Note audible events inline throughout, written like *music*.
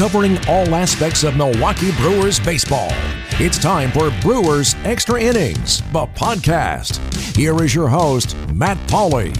covering all aspects of Milwaukee Brewers baseball. It's time for Brewers Extra Innings, the podcast. Here is your host, Matt Pauley.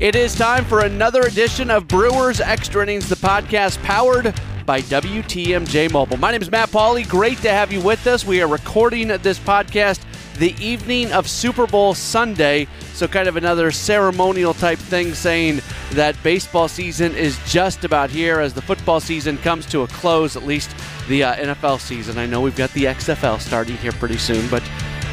It is time for another edition of Brewers Extra Innings, the podcast powered by WTMJ Mobile. My name is Matt Pauley. Great to have you with us. We are recording this podcast the evening of Super Bowl Sunday. So, kind of another ceremonial type thing saying that baseball season is just about here as the football season comes to a close, at least the uh, NFL season. I know we've got the XFL starting here pretty soon, but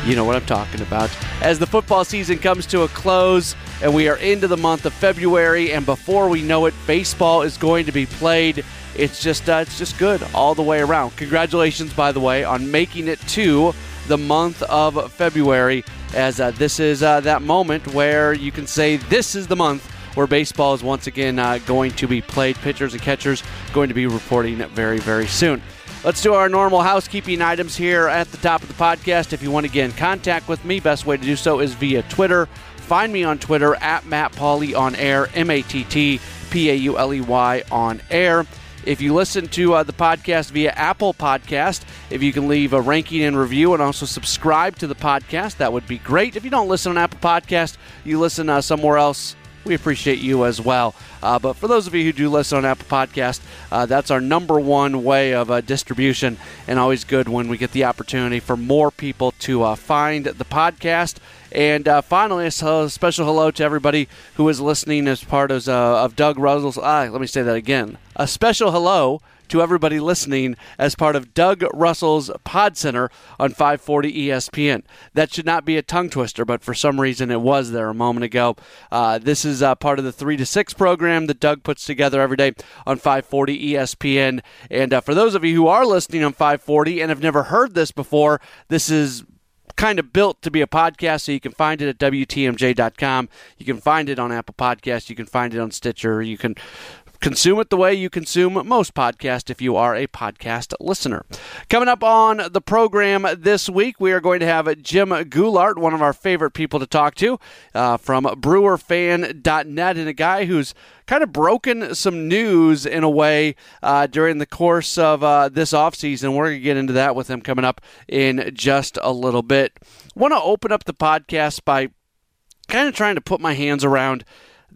you know what I'm talking about. As the football season comes to a close and we are into the month of February, and before we know it, baseball is going to be played it's just uh, it's just good all the way around. Congratulations, by the way, on making it to the month of February, as uh, this is uh, that moment where you can say this is the month where baseball is once again uh, going to be played. Pitchers and catchers going to be reporting very very soon. Let's do our normal housekeeping items here at the top of the podcast. If you want to get in contact with me, best way to do so is via Twitter. Find me on Twitter at Matt Pauley on air, M A T T P A U L E Y on air. If you listen to uh, the podcast via Apple Podcast, if you can leave a ranking and review and also subscribe to the podcast, that would be great. If you don't listen on Apple Podcast, you listen uh, somewhere else we appreciate you as well. Uh, but for those of you who do listen on Apple Podcast, uh, that's our number one way of uh, distribution, and always good when we get the opportunity for more people to uh, find the podcast. And uh, finally, a special hello to everybody who is listening as part of, uh, of Doug Russell's. Ah, let me say that again. A special hello to everybody listening as part of Doug Russell's Pod Center on 540 ESPN. That should not be a tongue twister, but for some reason it was there a moment ago. Uh, this is uh, part of the 3 to 6 program that Doug puts together every day on 540 ESPN. And uh, for those of you who are listening on 540 and have never heard this before, this is kind of built to be a podcast, so you can find it at WTMJ.com. You can find it on Apple Podcasts. You can find it on Stitcher. You can Consume it the way you consume most podcasts if you are a podcast listener. Coming up on the program this week, we are going to have Jim Goulart, one of our favorite people to talk to uh, from brewerfan.net, and a guy who's kind of broken some news in a way uh, during the course of uh, this offseason. We're going to get into that with him coming up in just a little bit. Want to open up the podcast by kind of trying to put my hands around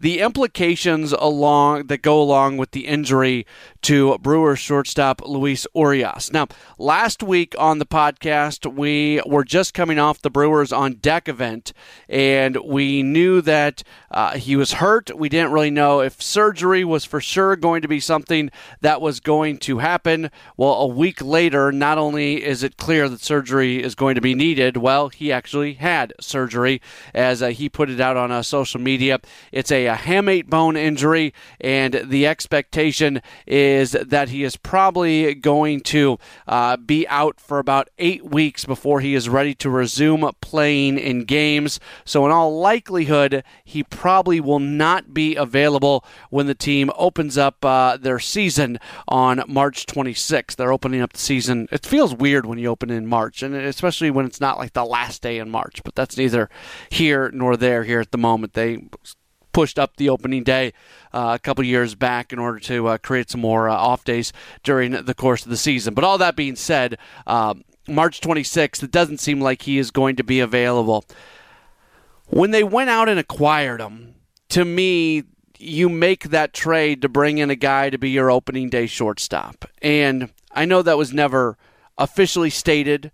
the implications along that go along with the injury to Brewers shortstop Luis Urias. Now, last week on the podcast, we were just coming off the Brewers on deck event, and we knew that uh, he was hurt. We didn't really know if surgery was for sure going to be something that was going to happen. Well, a week later, not only is it clear that surgery is going to be needed, well, he actually had surgery, as uh, he put it out on uh, social media. It's a, a hamate bone injury, and the expectation is is that he is probably going to uh, be out for about eight weeks before he is ready to resume playing in games. So, in all likelihood, he probably will not be available when the team opens up uh, their season on March 26th. They're opening up the season. It feels weird when you open in March, and especially when it's not like the last day in March, but that's neither here nor there here at the moment. They pushed up the opening day uh, a couple years back in order to uh, create some more uh, off days during the course of the season. But all that being said, um, March 26th, it doesn't seem like he is going to be available. When they went out and acquired him, to me, you make that trade to bring in a guy to be your opening day shortstop. And I know that was never officially stated.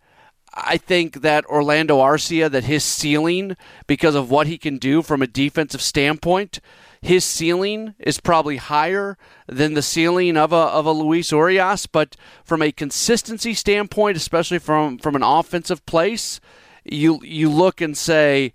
I think that Orlando Arcia, that his ceiling, because of what he can do from a defensive standpoint, his ceiling is probably higher than the ceiling of a of a Luis Urias. But from a consistency standpoint, especially from from an offensive place, you you look and say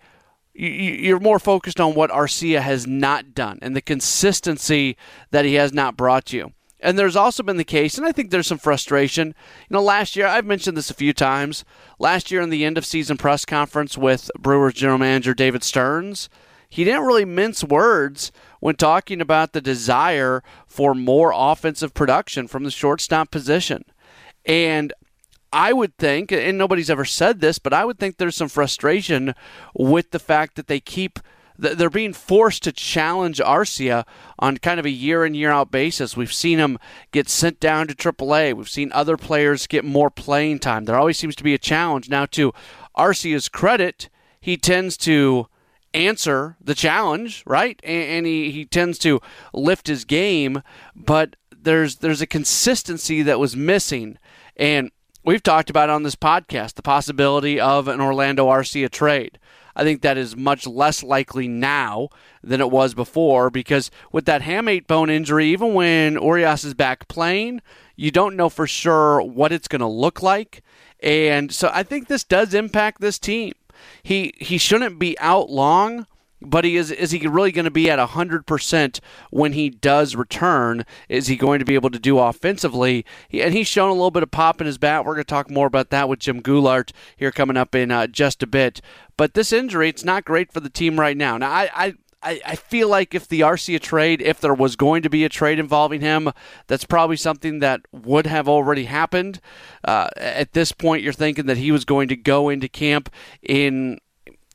you're more focused on what Arcia has not done and the consistency that he has not brought you. And there's also been the case, and I think there's some frustration. You know, last year, I've mentioned this a few times. Last year in the end of season press conference with Brewers general manager David Stearns, he didn't really mince words when talking about the desire for more offensive production from the shortstop position. And I would think, and nobody's ever said this, but I would think there's some frustration with the fact that they keep they're being forced to challenge Arcia on kind of a year in year out basis. We've seen him get sent down to AAA. We've seen other players get more playing time. There always seems to be a challenge. Now, to Arcia's credit, he tends to answer the challenge, right? And, he, he tends to lift his game, but there's there's a consistency that was missing. And we've talked about on this podcast the possibility of an Orlando Arcia trade. I think that is much less likely now than it was before because with that hamate bone injury, even when Urias is back playing, you don't know for sure what it's going to look like. And so I think this does impact this team. He he shouldn't be out long, but he is is he really going to be at 100% when he does return? Is he going to be able to do offensively? And he's shown a little bit of pop in his bat. We're going to talk more about that with jim goulart here coming up in uh, just a bit. But this injury it's not great for the team right now. Now i, I I, feel like if the Arcia trade, if there was going to be a trade involving him, that's probably something that would have already happened. Uh, at this point, you're thinking that he was going to go into camp in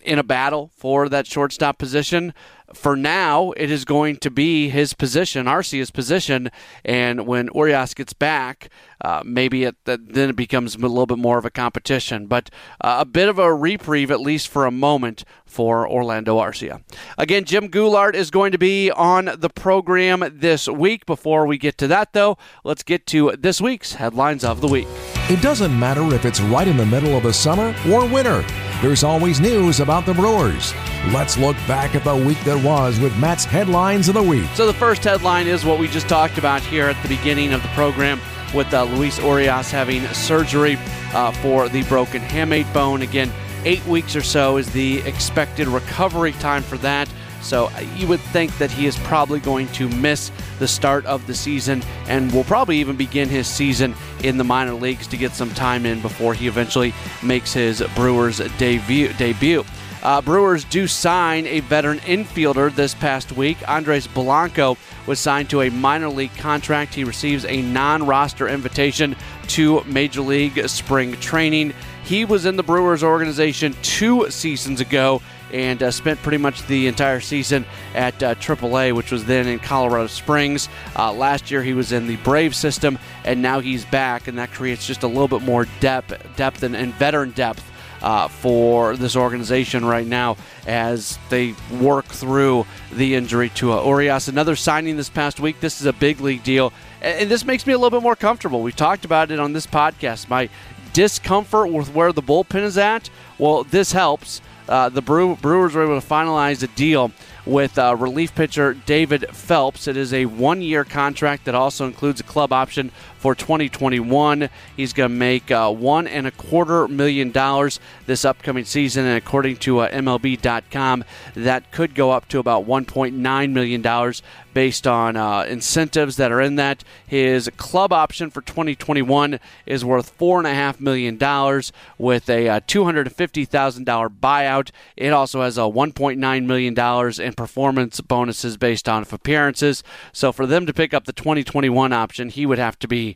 in a battle for that shortstop position. For now, it is going to be his position, Arcia's position, and when Urias gets back, uh, maybe it, then it becomes a little bit more of a competition. But uh, a bit of a reprieve, at least for a moment, for Orlando Arcia. Again, Jim Goulart is going to be on the program this week. Before we get to that, though, let's get to this week's headlines of the week. It doesn't matter if it's right in the middle of the summer or winter. There's always news about the Brewers. Let's look back at the week that was with Matt's headlines of the week. So, the first headline is what we just talked about here at the beginning of the program with uh, Luis Urias having surgery uh, for the broken hamate bone. Again, eight weeks or so is the expected recovery time for that. So uh, you would think that he is probably going to miss the start of the season and will probably even begin his season in the minor leagues to get some time in before he eventually makes his Brewers debut. debut. Uh, Brewers do sign a veteran infielder this past week. Andres Blanco was signed to a minor league contract. He receives a non roster invitation to Major League spring training. He was in the Brewers organization two seasons ago and uh, spent pretty much the entire season at uh, AAA, which was then in Colorado Springs. Uh, last year he was in the Brave system, and now he's back, and that creates just a little bit more depth, depth and, and veteran depth. Uh, for this organization right now as they work through the injury to Urias. Another signing this past week. This is a big league deal, and, and this makes me a little bit more comfortable. We've talked about it on this podcast. My discomfort with where the bullpen is at. Well, this helps uh, the Brew- Brewers were able to finalize a deal with uh, relief pitcher David Phelps. It is a one year contract that also includes a club option for 2021. He's going to make uh, one and a quarter million dollars this upcoming season, and according to uh, MLB.com, that could go up to about 1.9 million dollars based on uh, incentives that are in that. His club option for 2021 is worth four and a half million dollars with a uh, $250,000 buyout. It also has a 1.9 million dollars in performance bonuses based on appearances. So for them to pick up the 2021 option, he would have to be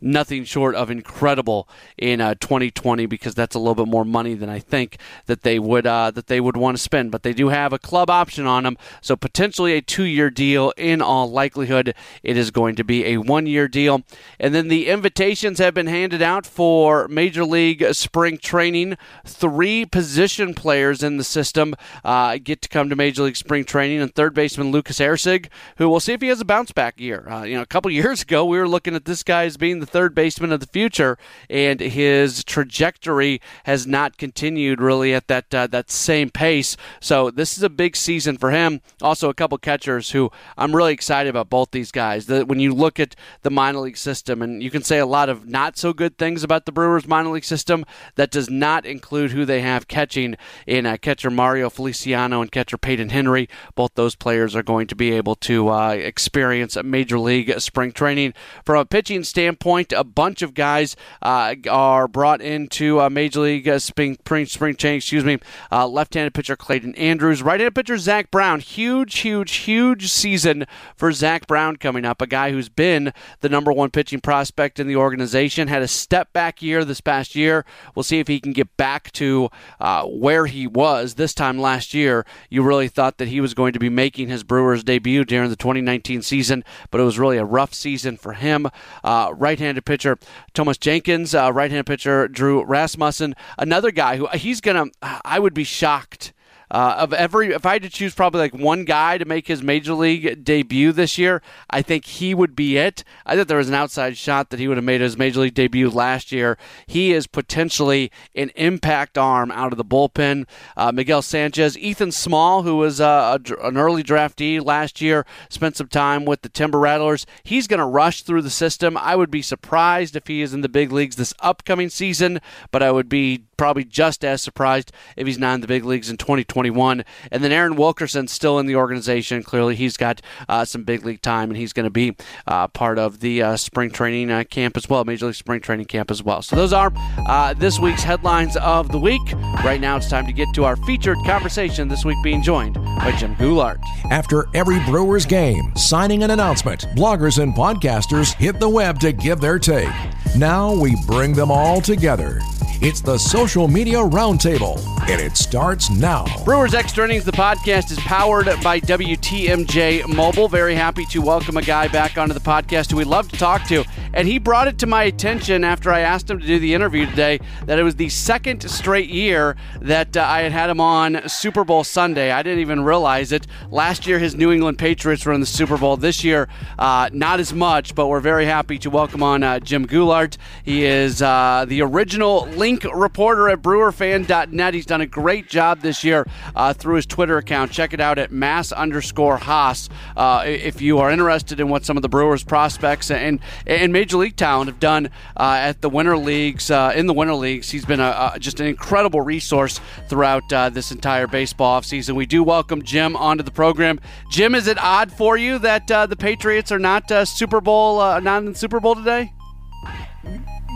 nothing short of incredible in uh, 2020 because that's a little bit more money than I think that they would uh, that they would want to spend. But they do have a club option on them, so potentially a two-year deal. In all likelihood, it is going to be a one-year deal. And then the invitations have been handed out for Major League Spring Training. Three position players in the system uh, get to come to Major League Spring Training, and third baseman Lucas Erceg, who we'll see if he has a bounce back year. Uh, you know, a couple *laughs* years ago, we were looking at this guy as being the third baseman of the future, and his trajectory has not continued really at that uh, that same pace. So this is a big season for him. Also, a couple catchers who I'm really excited about both these guys. That when you look at the minor league system, and you can say a lot of not so good things about the Brewers minor league system, that does not include who they have catching in uh, catcher Mario Feliciano and catcher Peyton Henry. Both those players are going to be able to uh, experience a major league spring training. From a pitching standpoint point. A bunch of guys uh, are brought into uh, Major League uh, spring, spring, spring training. Excuse me. Uh, left-handed pitcher Clayton Andrews, right-handed pitcher Zach Brown. Huge, huge, huge season for Zach Brown coming up. A guy who's been the number one pitching prospect in the organization. Had a step back year this past year. We'll see if he can get back to uh, where he was this time last year. You really thought that he was going to be making his Brewers debut during the 2019 season, but it was really a rough season for him. Uh, right-handed pitcher Thomas Jenkins, uh, right-handed pitcher Drew Rasmussen, another guy who he's gonna. I would be shocked uh, of every, if I had to choose probably like one guy to make his major league debut this year, I think he would be it. I thought there was an outside shot that he would have made his major league debut last year. He is potentially an impact arm out of the bullpen. Uh, Miguel Sanchez, Ethan Small, who was uh, a, an early draftee last year, spent some time with the Timber Rattlers. He's going to rush through the system. I would be surprised if he is in the big leagues this upcoming season, but I would be probably just as surprised if he's not in the big leagues in 2021. And then Aaron Wilkerson's still in the organization. Clearly, he's got uh, some big league time, and he's going to be uh, part of the uh, spring training uh, camp as well, Major League Spring Training Camp as well. So those are uh, this week's headlines of the week. Right now, it's time to get to our featured conversation. This week being joined by Jim Goulart. After every Brewers game, signing an announcement, bloggers and podcasters hit the web to give their take. Now we bring them all together. It's the Social Media Roundtable, and it starts now. Brewers Extra Innings, the podcast, is powered by WTMJ Mobile. Very happy to welcome a guy back onto the podcast who we love to talk to. And he brought it to my attention after I asked him to do the interview today that it was the second straight year that uh, I had had him on Super Bowl Sunday. I didn't even realize it. Last year, his New England Patriots were in the Super Bowl. This year, uh, not as much, but we're very happy to welcome on uh, Jim Goulart. He is uh, the original Link reporter at brewerfan.net. He's done a great job this year uh, through his Twitter account. Check it out at mass underscore Haas uh, if you are interested in what some of the Brewers prospects and, and Major League talent have done uh, at the Winter Leagues. Uh, in the Winter Leagues, he's been a, a, just an incredible resource throughout uh, this entire baseball offseason. We do welcome Jim onto the program. Jim, is it odd for you that uh, the Patriots are not Super Bowl, not in Super Bowl today?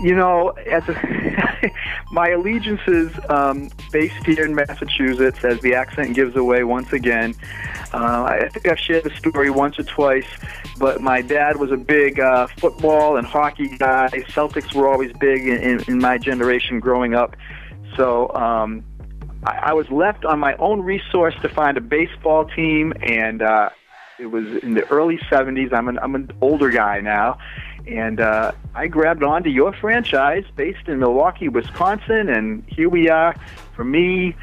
You know, as *laughs* a, my allegiance is um, based here in Massachusetts, as the accent gives away once again. Uh, I think I've shared the story once or twice, but my dad was a big uh, football and hockey guy. Celtics were always big in, in, in my generation growing up. So um, I, I was left on my own resource to find a baseball team, and uh, it was in the early 70s. I'm an, I'm an older guy now and uh, I grabbed onto your franchise based in Milwaukee, Wisconsin, and here we are for me,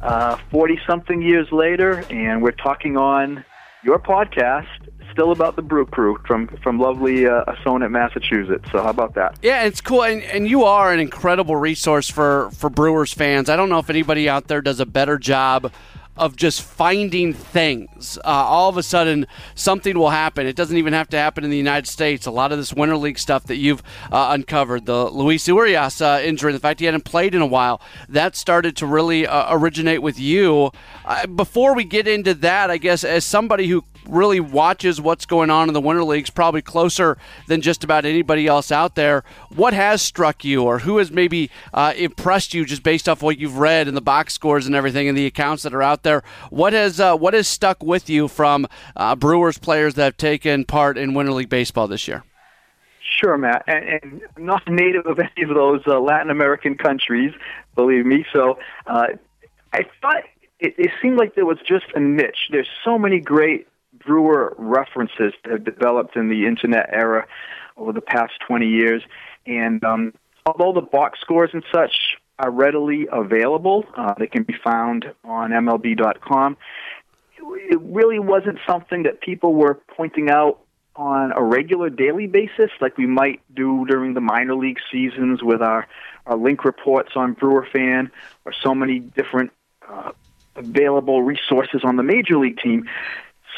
40 uh, something years later, and we're talking on your podcast still about the Brew Crew from from lovely uh, Assonet, Massachusetts. So how about that? Yeah, it's cool, and, and you are an incredible resource for for Brewers fans. I don't know if anybody out there does a better job of just finding things. Uh, all of a sudden, something will happen. It doesn't even have to happen in the United States. A lot of this Winter League stuff that you've uh, uncovered, the Luis Urias uh, injury, the fact he hadn't played in a while, that started to really uh, originate with you. Uh, before we get into that, I guess, as somebody who really watches what's going on in the Winter Leagues probably closer than just about anybody else out there. What has struck you, or who has maybe uh, impressed you just based off what you've read and the box scores and everything and the accounts that are out there? What has uh, what has stuck with you from uh, Brewers players that have taken part in Winter League baseball this year? Sure, Matt, and, and I'm not native of any of those uh, Latin American countries, believe me. So uh, I thought it, it seemed like there was just a niche. There's so many great Brewer references that have developed in the internet era over the past 20 years. And um, although the box scores and such are readily available, uh, they can be found on MLB.com. It really wasn't something that people were pointing out on a regular daily basis, like we might do during the minor league seasons with our, our link reports on Brewer Fan or so many different uh, available resources on the major league team.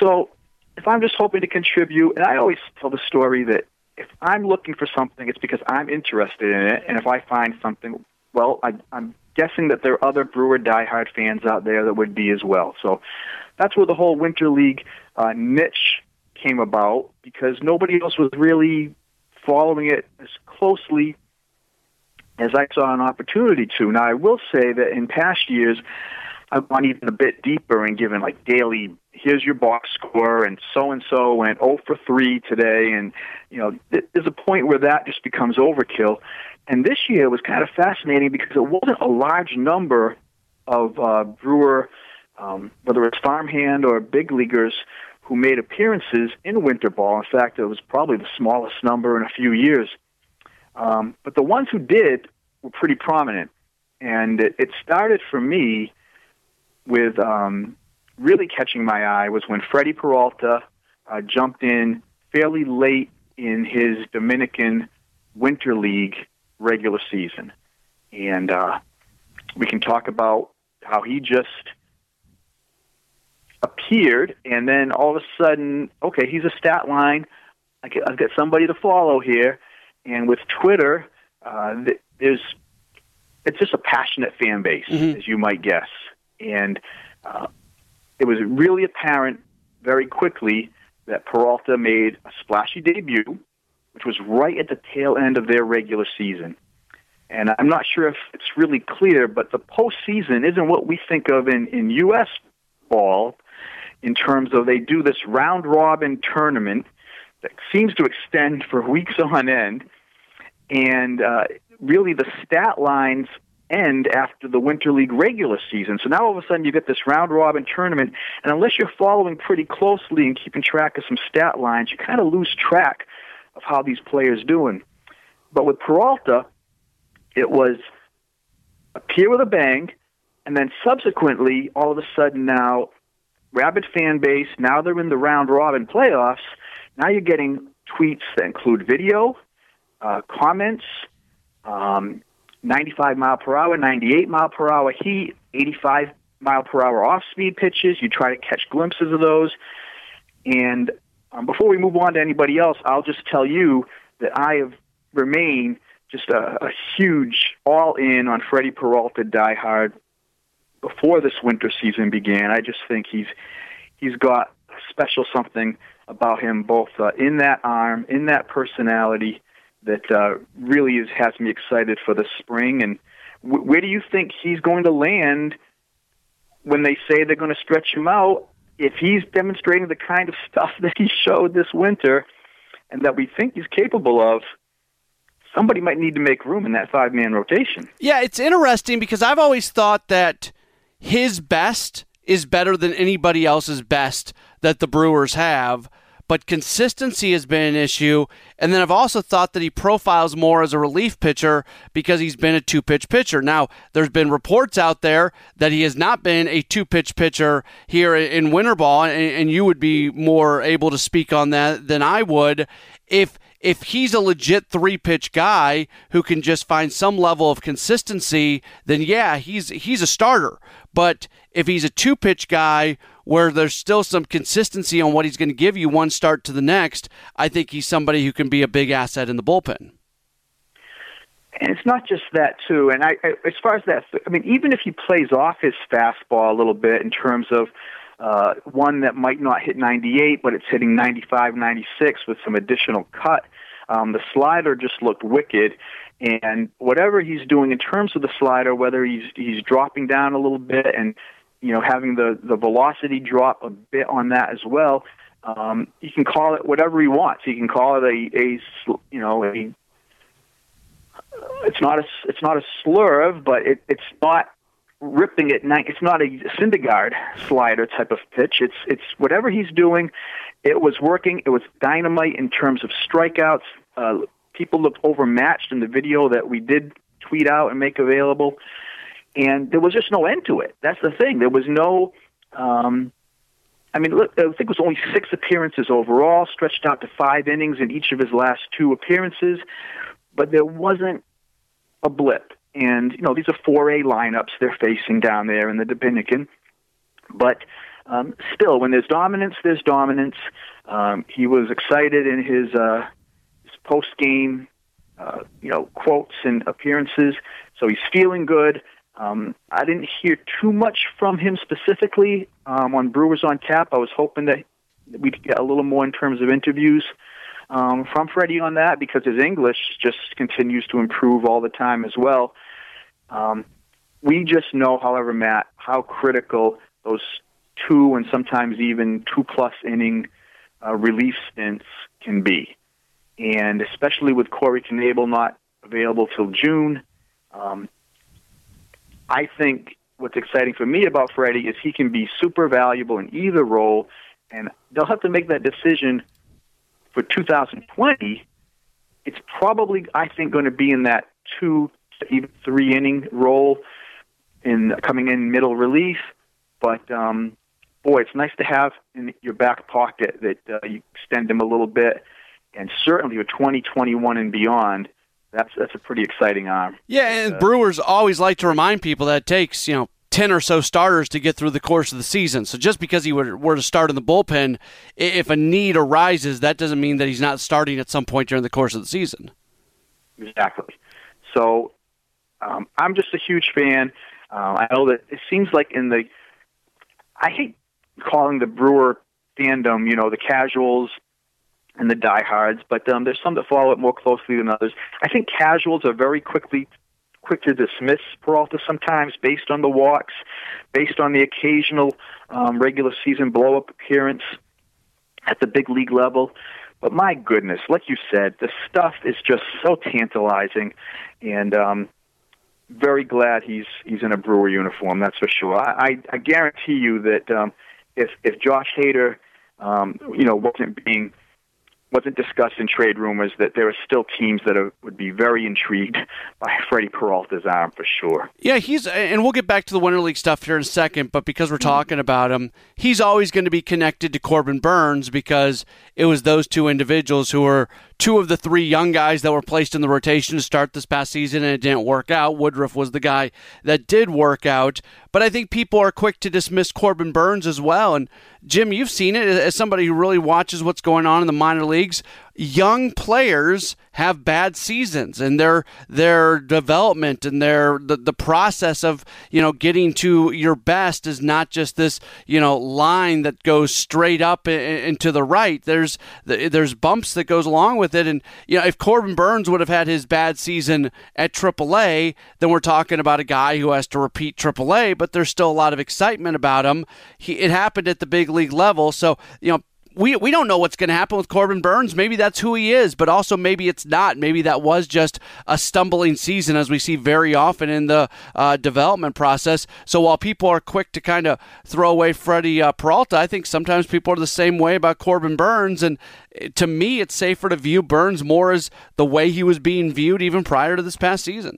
So if I'm just hoping to contribute, and I always tell the story that if I'm looking for something, it's because I'm interested in it, and if I find something, well, I, I'm guessing that there are other Brewer diehard fans out there that would be as well. So that's where the whole Winter League uh, niche came about because nobody else was really following it as closely as I saw an opportunity to. Now, I will say that in past years, I've gone even a bit deeper and given like daily, here's your box score, and so and so went 0 for 3 today. And, you know, there's a point where that just becomes overkill. And this year was kind of fascinating because it wasn't a large number of uh, Brewer, um, whether it's farmhand or big leaguers, who made appearances in winter ball. In fact, it was probably the smallest number in a few years. Um, but the ones who did were pretty prominent. And it, it started for me with um, really catching my eye was when Freddie Peralta uh, jumped in fairly late in his Dominican Winter League regular season. And uh, we can talk about how he just appeared, and then all of a sudden, okay, he's a stat line. I get, I've got somebody to follow here. And with Twitter, uh, there's it's just a passionate fan base, mm-hmm. as you might guess. And uh, it was really apparent very quickly that Peralta made a splashy debut, which was right at the tail end of their regular season. And I'm not sure if it's really clear, but the postseason isn't what we think of in, in U.S. ball in terms of they do this round robin tournament that seems to extend for *laughs* weeks on end. And uh, really, the stat lines end after the Winter League regular season. So now all of a sudden you get this round robin tournament, and unless you're following pretty closely and keeping track of some stat lines, you kind of lose track of how these players doing. But with Peralta, it was appear with a bang, and then subsequently, all of a sudden now, rabid fan base. Now they're in the round robin playoffs. Now you're getting tweets that include video, uh, comments, um, 95 mile per hour, 98 mile per hour heat, 85 mile per hour off speed pitches. You try to catch glimpses of those. And um, before we move on to anybody else, I'll just tell you that I have remained just a, a huge all in on Freddie Peralta diehard before this winter season began. I just think he's he's got a special something about him, both uh, in that arm, in that personality, that uh, really is, has me excited for the spring. And w- where do you think he's going to land when they say they're going to stretch him out? If he's demonstrating the kind of stuff *laughs* that he showed this winter, and that we think he's capable of, somebody might need to make room in that five man rotation. Yeah, it's interesting because I've always thought that his best is better than anybody else's best that the Brewers have but consistency has been an issue. And then I've also thought that he profiles more as a relief pitcher because he's been a two pitch pitcher. Now, there's been reports out there that he has not been a two pitch pitcher here in winter ball, and, you would be more able to speak on that than I would. If if he's a legit three pitch guy who can just find some level of consistency, then yeah, he's he's a starter. But if he's a two pitch guy where there's still some consistency on what he's going to give you one start to the next, I think he's somebody who can be a big asset in the bullpen. And it's not just that too. And I, I as far as that, I mean, even if he plays off his fastball a little bit in terms of uh, one that might not hit 98, but it's hitting 95, 96 with some additional cut. Um, the slider just looked wicked, and whatever he's doing in terms of the slider, whether he's he's dropping down a little bit and you know, having the, the velocity drop a bit on that as well. Um, he can call it whatever he wants. He can call it a, a you know, a, it's not a, it's not a slurve, but it, it's not ripping it. It's not a Syndergaard slider type of pitch. It's, it's whatever he's doing. It was working. It was dynamite in terms of strikeouts. Uh, people looked overmatched in the video that we did tweet out and make available and there was just no end to it. That's the thing. There was no. Um, I mean, look, I think it was only six appearances overall, stretched out to five innings in each of his last two appearances, but there wasn't a blip. And you know, these are four A lineups they're facing down there in the Dominican, but um, still, when there's dominance, there's dominance. Um, he was excited in his, uh, his post game, uh, you know, quotes and appearances. So he's feeling good. Um, I didn't hear too much from him specifically um, on Brewers on Tap. I was hoping that we'd get a little more in terms of interviews um, from Freddie on that because his English just continues to improve all the time as well. Um, we just know, however, Matt, how critical those two and sometimes even two plus inning uh, relief stints can be. And especially with Corey Knebel not available till June, um, I think what's exciting for me about Freddie is he can be super valuable in either role, and they'll have to make that decision for 2020. It's probably, I think, going to be in that two, even three inning role in coming in middle relief. But um, boy, it's nice to have in your back pocket that uh, you extend him a little bit, and certainly with 2021 and beyond, that's that's a pretty exciting arm. Yeah, and uh, Brewers always like to remind people that it takes you know ten or so starters to get through the course of the season. So just because he were, were to start in the bullpen, if a need arises, that doesn't mean that he's not starting at some point during the course of the season. Exactly. So um, I'm just a huge fan. Uh, I know that it seems like in the I hate calling the Brewer fandom, you know, the casuals and the diehards, but um, there's some that follow it more closely than others. I think casuals are very quickly quick to dismiss Peralta sometimes based on the walks, based on the occasional um, regular season blow up appearance at the big league level. But my goodness, like you said, the stuff is just so tantalizing, and um, very glad he's he's in a Brewer uniform. That's for sure. I I, I guarantee you that um, if if Josh Hader, um, you know, wasn't being wasn't discussed in trade rumors that there are still teams that are, would be very intrigued by Freddie Peralta's arm for sure. Yeah, he's and we'll get back to the winter league stuff here in a second, but because we're talking about him, he's always going to be connected to Corbin Burnes because it was those two individuals who were two of the three young guys that were placed in the rotation to start this past season and it didn't work out. Woodruff was the guy that did work out, but I think people are quick to dismiss Corbin Burnes as well. And Jim, you've seen it as somebody who really watches what's going on in the minor leagues young players have bad seasons and their their development and their the, the process of you know getting to your best is not just this you know line that goes straight up and to the right. There's there's bumps that goes along with it. And you know if Corbin Burnes would have had his bad season at AAA then we're talking about a guy who has to repeat AAA but there's still a lot of excitement about him. He, it happened at the big league level. So you know we we don't know what's going to happen with Corbin Burnes. Maybe that's who he is, but also maybe it's not. Maybe that was just a stumbling season, as we see very often in the uh, development process. So while people are quick to kind of throw away Freddie uh, Peralta, I think sometimes people are the same way about Corbin Burnes. And eh, to me, it's safer to view Burnes more as the way he was being viewed even prior to this past season.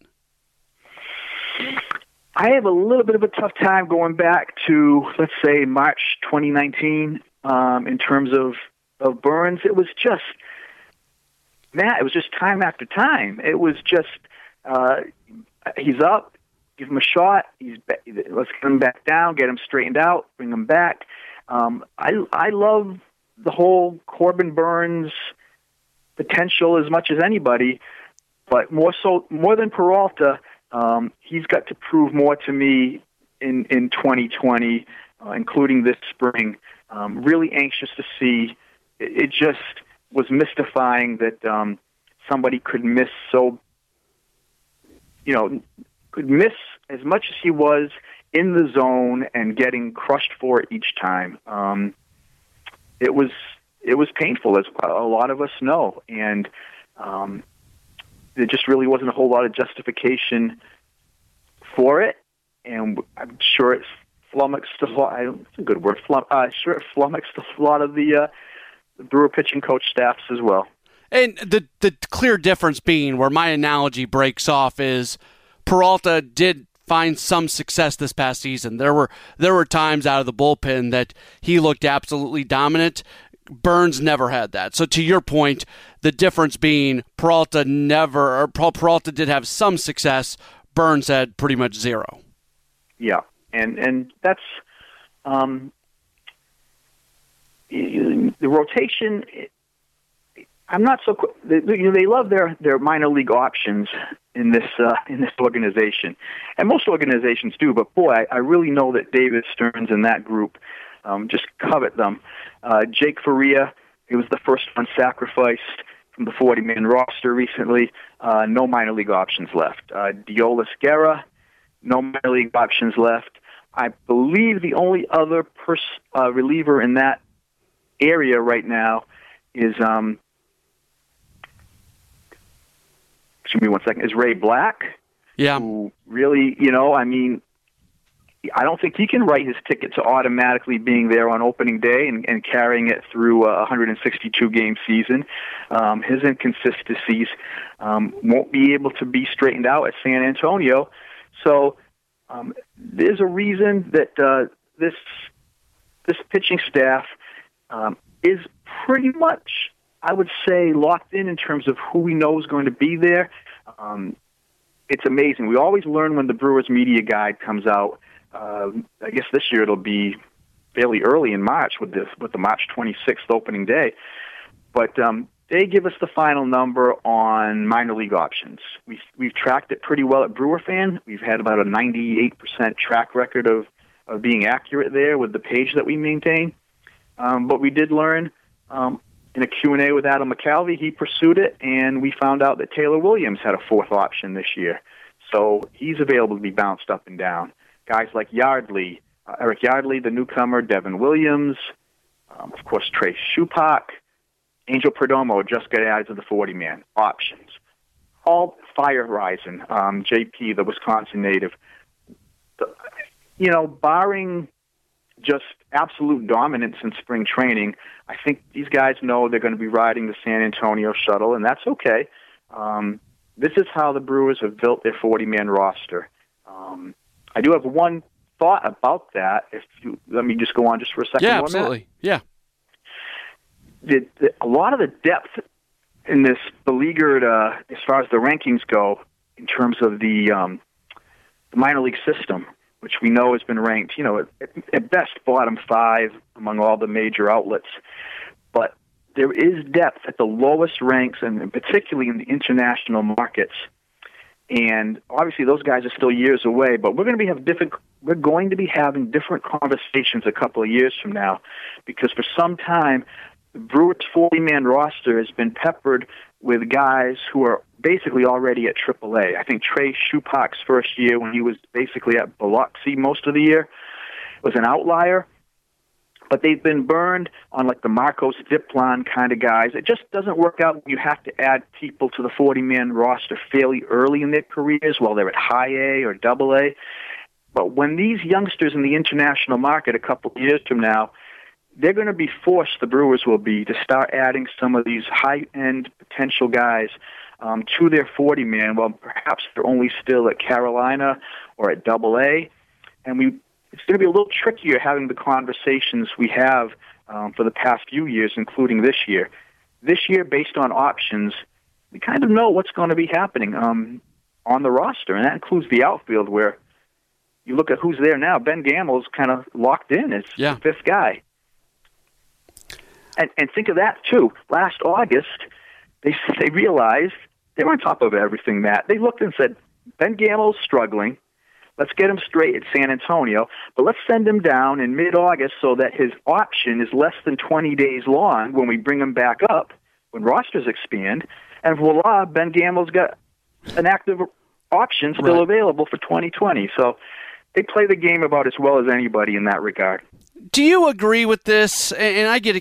I have a little bit of a tough time going back to, let's say, March 2019 um, in terms of of Burnes. It was just Matt. It was just time after time. It was just uh, he's up, give him a shot. He's let's get him back down, get him straightened out, bring him back. Um, I I love the whole Corbin Burnes potential as much as anybody, but more so more than Peralta. Um, he's got to prove more to me in in 2020, uh, including this spring. Um, really anxious to see. It, it just was mystifying that um, somebody could miss so, you know, could miss as much as he was in the zone and getting crushed for it each time. Um, it was it was painful, as a lot of us know, and um, there just really wasn't a whole lot of justification for it. And I'm sure it's flummoxed a lot. I don't, a good word. Flum, uh, sure, flummoxed a lot of the, uh, the Brewer pitching coach staffs as well. And the the clear difference being where my analogy breaks off is Peralta did find some success this past season. There were there were times out of the bullpen that he looked absolutely dominant. Burnes never had that. So to your point, the difference being Peralta never or Peralta did have some success. Burnes had pretty much zero. Yeah, and and that's um, the rotation. I'm not so. You know, they love their their minor league options in this uh, in this organization, and most organizations do. But boy, I, I really know that David Stearns and that group um, just covet them. Uh, Jake Faria He was the first one sacrificed from the 40 man roster recently. Uh, no minor league options left. Uh, Deolis Guerra, no minor league options left. I believe the only other pers- uh, reliever in that area right now is um, excuse me one second is Ray Black. Yeah. Who really, you know, I mean, I don't think he can write his ticket to automatically being there on opening day and, and carrying it through a 162 game season. Um, his inconsistencies um, won't be able to be straightened out at San Antonio. So um, there's a reason that uh, this this pitching staff um, is pretty much, I would say, locked in in terms of who we know is going to be there. Um, it's amazing. We always learn when the Brewers media guide comes out. Uh, I guess this year it'll be fairly early in March with this with the March 26th opening day. But um, they give us the final number on minor league options. We, we've tracked it pretty well at Brewer Fan. We've had about a 98% track record of, of being accurate there with the page that we maintain. Um, but we did learn um, in a Q&A with Adam McCalvy, he pursued it, and we found out that Taylor Williams had a fourth option this year. So he's available to be bounced up and down. Guys like Yardley, uh, Eric Yardley, the newcomer, Devin Williams, um, of course, Trey Supak, Angel Perdomo just got added to the 40 man options. All Feyereisen, Um, JP, the Wisconsin native. You know, barring just absolute dominance in spring training, I think these guys know they're going to be riding the San Antonio shuttle, and that's okay. Um, this is how the Brewers have built their 40 man roster. Um, I do have one thought about that. If you let me just go on just for a second. Yeah, absolutely. Yeah the, the, a lot of the depth in this beleaguered, uh, as far as the rankings go, in terms of the, um, the minor league system, which we know has been ranked, you know, at, at best bottom five among all the major outlets. But there is depth at the lowest ranks, and particularly in the international markets. And obviously, those guys are still years away. But we're going to be have different. We're going to be having different conversations a couple of years from now, because for some time Brewers 40 man roster has been peppered with guys who are basically already at AAA. I think Trey Supak's first year, when he was basically at Biloxi most of the year, was an outlier. But they've been burned on like the Marcos Diplan kind of guys. It just doesn't work out when you have to add people to the 40 man roster fairly early in their careers while they're at high A or double A. But when these youngsters in the international market a couple of years from now they're going to be forced, the Brewers will be, to start adding some of these high end potential guys um, to their 40 man. Well, perhaps they're only still at Carolina or at Double A, and we it's going to be a little trickier having the conversations we have um, for the past few years, including this year. This year, based on options, we kind of know what's going to be happening um, on the roster, and that includes the outfield where you look at who's there now. Ben Gamel's kind of locked in as yeah. the fifth guy. And, and think of that too. Last August, they *laughs* they realized they were on top of everything. Matt, they looked and said, Ben Gamel's struggling. Let's get him straight at San Antonio, but let's send him down in mid-August so that his option is less than 20 days long when we bring him back up when rosters expand. And voila, Ben Gamel's got an active option still right. available for 2020. So they play the game about as well as anybody in that regard. Do you agree with this? And I get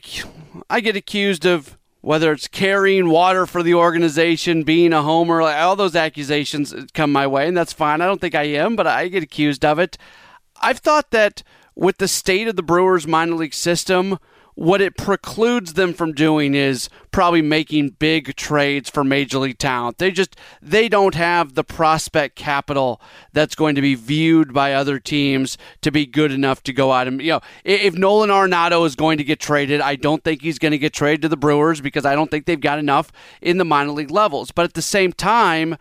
I get accused of whether it's carrying water for the organization, being a homer, all those accusations come my way, and that's fine. I don't think I am, but I get accused of it. I've thought that with the state of the Brewers minor league system, what it precludes them from doing is probably making big trades for major league talent. They just they don't have the prospect capital that's going to be viewed by other teams to be good enough to go out and you know if Nolan Arenado is going to get traded, I don't think he's going to get traded to the Brewers because I don't think they've got enough in the minor league levels. But at the same time,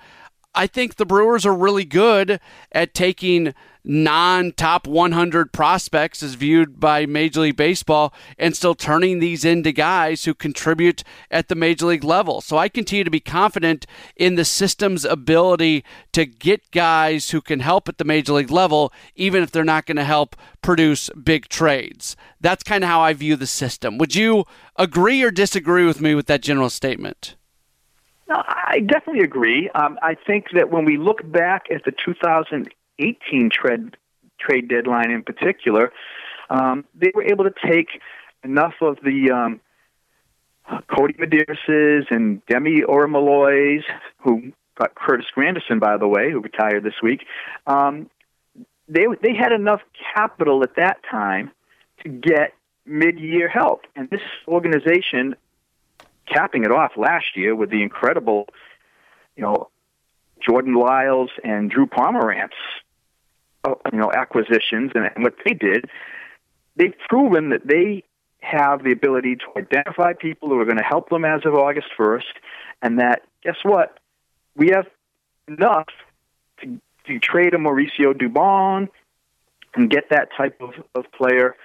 I think the Brewers are really good at taking non top 100 prospects as viewed by Major League Baseball and still turning these into guys who contribute at the Major League level. So I continue to be confident in the system's ability to get guys who can help at the Major League level, even if they're not going to help produce big trades. That's kind of how I view the system. Would you agree or disagree with me with that general statement? No, I definitely agree. Um, I think that when we look back at the 2018 trade trade deadline in particular, um, they were able to take enough of the um, Kodi Medeirases and Demi Orimoloye, who got Curtis Granderson, by the way, who retired this week. Um, they they had enough capital at that time to get mid-year help, and this organization capping it off last year with the incredible, you know, Jordan Lyles and Drew Pomeranz, uh, Uh, you know, acquisitions and, and what they did. They've proven that they have the ability to identify people who are going to help them as of August 1st, and that, guess what? We have enough to, to trade a Mauricio Dubon and get that type of, of player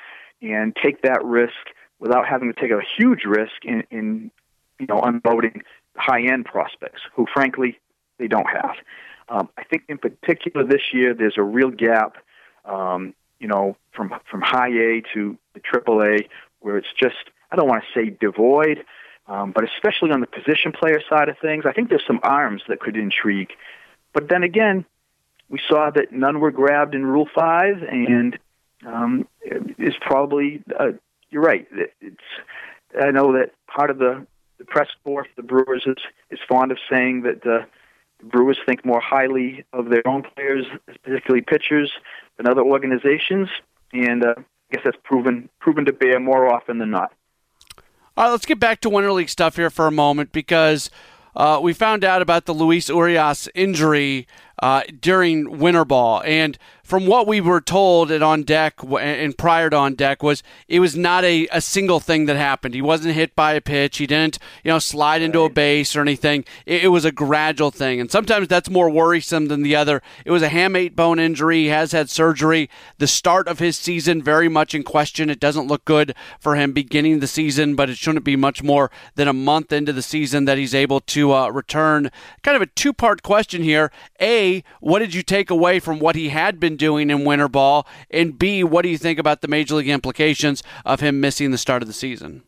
and take that risk without having to take a huge risk in, in you know, unloading high end prospects who, frankly, they don't have. Um, I think in particular this year, there's a real gap, um, you know, from from high A to the triple A, where it's just I don't want to say devoid, um, but especially on the position player side of things, I think there's some arms that could intrigue. But then again, we saw that none were grabbed in Rule Five, and um, it's probably uh, you're right. It's I know that part of the the press corps the Brewers is, is fond of saying that uh, Brewers think more highly of their own players, particularly pitchers, than other organizations, and uh, I guess that's proven proven to bear more often than not. All right, let's get back to Winter League stuff here for a moment because uh, we found out about the Luis Urias injury uh, during winter ball. And from what we were told at on deck and prior to on deck was it was not a, a single thing that happened. He wasn't hit by a pitch. He didn't, you know, slide into a base or anything. It, it, was a gradual thing. And sometimes that's more worrisome than the other. It was a hamate bone injury. He has had surgery. The start of his season very much in question. It doesn't look good for him beginning the season, but it shouldn't be much more than a month into the season that he's able to uh, return. Kind of a two part question here. A, what did you take away from what he had been doing in winter ball? And B, what do you think about the major league implications of him missing the start of the season?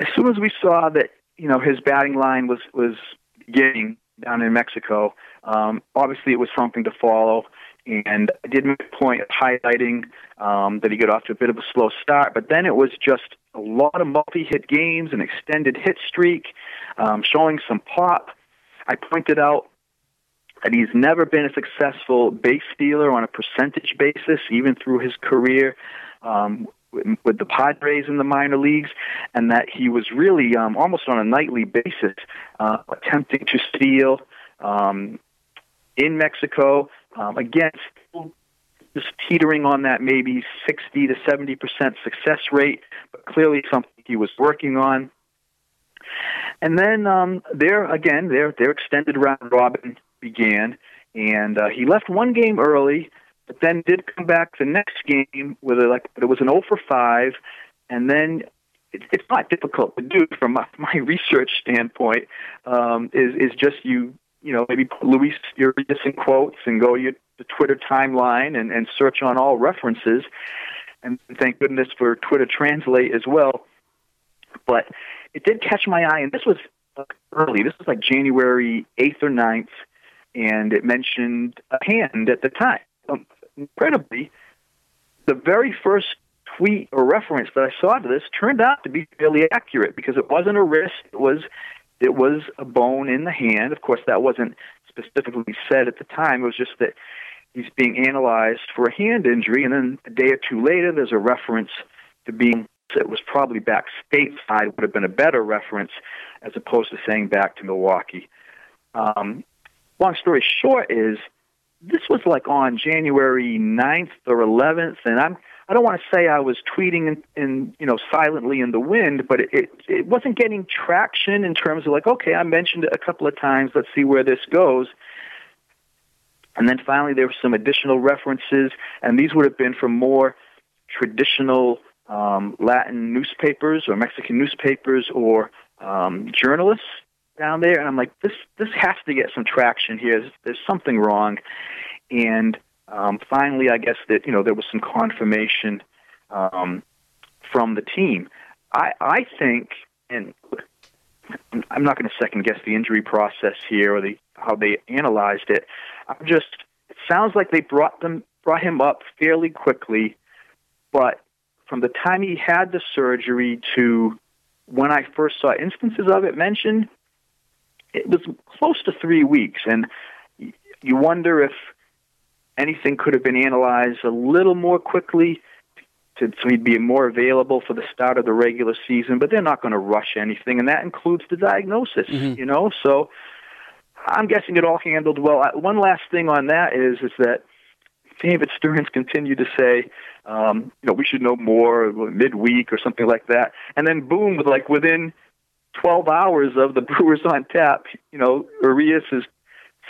As soon as we saw that, you know, his batting line was was getting down in Mexico, um, obviously it was something to follow. And I did make a point of highlighting um, that he got off to a bit of a slow start, but then it was just a lot of multi-hit games, an extended hit streak, um, showing some pop. I pointed out that he's never been a successful base stealer on a percentage basis, even through his career um, with the Padres in the minor leagues, and that he was really um, almost on a nightly basis uh, attempting to steal um, in Mexico. Um, again, just teetering on that maybe 60 to 70 percent success rate, but clearly something he was working on. And then um, there again, their their extended round robin began, and uh, he left one game early, but then did come back the next game with a, like it was an 0 for 5, and then it, it's not difficult to do from my, my *laughs* research standpoint. Um, is is just you you know maybe put Luis Urias in quotes and go you the Twitter timeline and, and search on all references, and thank goodness for Twitter Translate as well. But it did catch my eye, and this was early. This was like January 8th or 9th and it mentioned a hand at the time. Um, incredibly, the very first tweet or reference that I saw to this turned out to be fairly accurate because it wasn't a wrist; it was it was a bone in the hand. Of course, that wasn't specifically said at the time. It was just that he's being analyzed for a hand injury, and then a day or two later, there's a reference to being it was probably back stateside would have been a better reference as opposed to saying back to Milwaukee. Um, long story short is this was like on January 9th or 11th, and I'm I don't want to say I was tweeting in, in you know silently in the wind, but it, it it wasn't getting traction in terms of like okay, I mentioned it a couple of times. Let's see where this goes. And then finally, there were some additional references, and these would have been from more traditional um, Latin newspapers or Mexican newspapers or um, journalists down there. And I'm like, this this has to get some traction here. There's, there's something wrong. And um, finally, I guess that you know there was some confirmation um, from the team. I I think, and I'm not going to second guess the injury process here or the how they analyzed it. I'm just it sounds like they brought them brought him up fairly quickly, but from the time he had the surgery to when I first saw instances of it mentioned, it was close to three weeks, and you wonder if anything could have been analyzed a little more quickly to, so he'd be more available for the start of the regular season. But they're not going to rush anything, and that includes the diagnosis. Mm-hmm. You know, so I'm guessing it all handled well. One last thing on that is is that David Stearns continued to say, um, you know, we should know more midweek or something like that, and then boom, like within 12 hours of the *laughs* Brewers on tap, you know, Urias is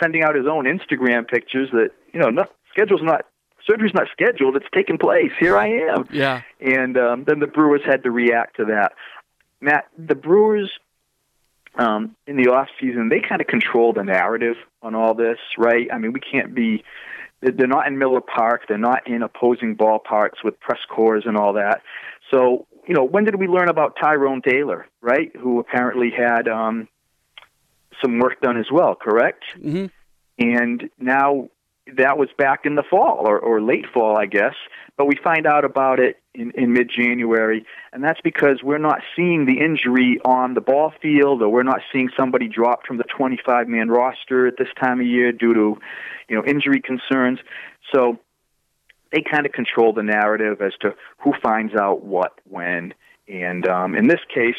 sending out his own Instagram pictures that you know, no, schedule's not surgery's not scheduled; it's taking place. Here I am. Yeah. And um, then the Brewers had to react to that. Matt, the Brewers um, in the off season, they kind of control the narrative on all this, right? I mean, we can't be. They're not in Miller Park. They're not in opposing ballparks with press corps and all that. So, you know, when did we learn about Tyrone Taylor, right? Who apparently had um, some work done as well, correct? Mm-hmm. And now that was back in the fall or, or late fall, I guess. But we find out about it in, in mid January, and that's because we're not seeing the injury on the ball field, or we're not seeing somebody drop from the 25 man roster at this time of year due to, you know, injury concerns. So they kind of control the narrative as to who finds out what when. And um, in this case,